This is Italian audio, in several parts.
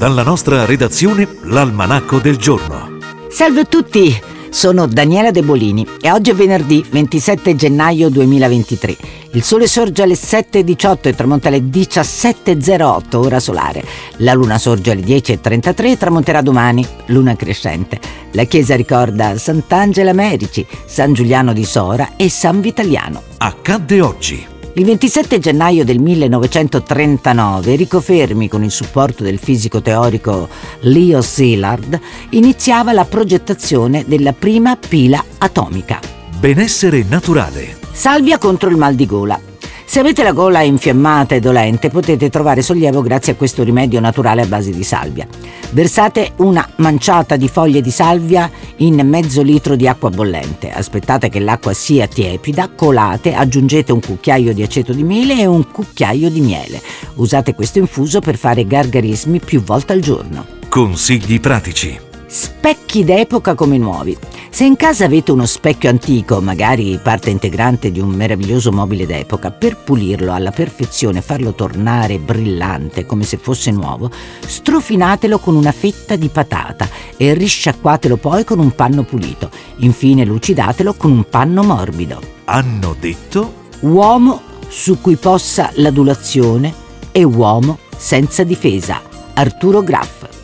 Dalla nostra redazione, l'almanacco del giorno. Salve a tutti, sono Daniela De Bolini e oggi è venerdì 27 gennaio 2023. Il sole sorge alle 7.18 e tramonta alle 17.08 ora solare. La luna sorge alle 10.33 e tramonterà domani, luna crescente. La chiesa ricorda Sant'Angela Merici, San Giuliano di Sora e San Vitaliano. Accadde oggi. Il 27 gennaio del 1939 Enrico Fermi, con il supporto del fisico teorico Leo Szilard, iniziava la progettazione della prima pila atomica. Benessere naturale. Salvia contro il mal di gola. Se avete la gola infiammata e dolente potete trovare sollievo grazie a questo rimedio naturale a base di salvia. Versate una manciata di foglie di salvia in mezzo litro di acqua bollente. Aspettate che l'acqua sia tiepida, colate, aggiungete un cucchiaio di aceto di mele e un cucchiaio di miele. Usate questo infuso per fare gargarismi più volte al giorno. Consigli pratici. Specchi d'epoca come nuovi. Se in casa avete uno specchio antico, magari parte integrante di un meraviglioso mobile d'epoca, per pulirlo alla perfezione e farlo tornare brillante come se fosse nuovo, strofinatelo con una fetta di patata e risciacquatelo poi con un panno pulito. Infine lucidatelo con un panno morbido. Hanno detto Uomo su cui possa l'adulazione e uomo senza difesa. Arturo Graff.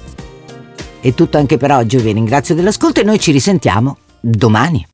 È tutto anche per oggi, vi ringrazio dell'ascolto e noi ci risentiamo domani.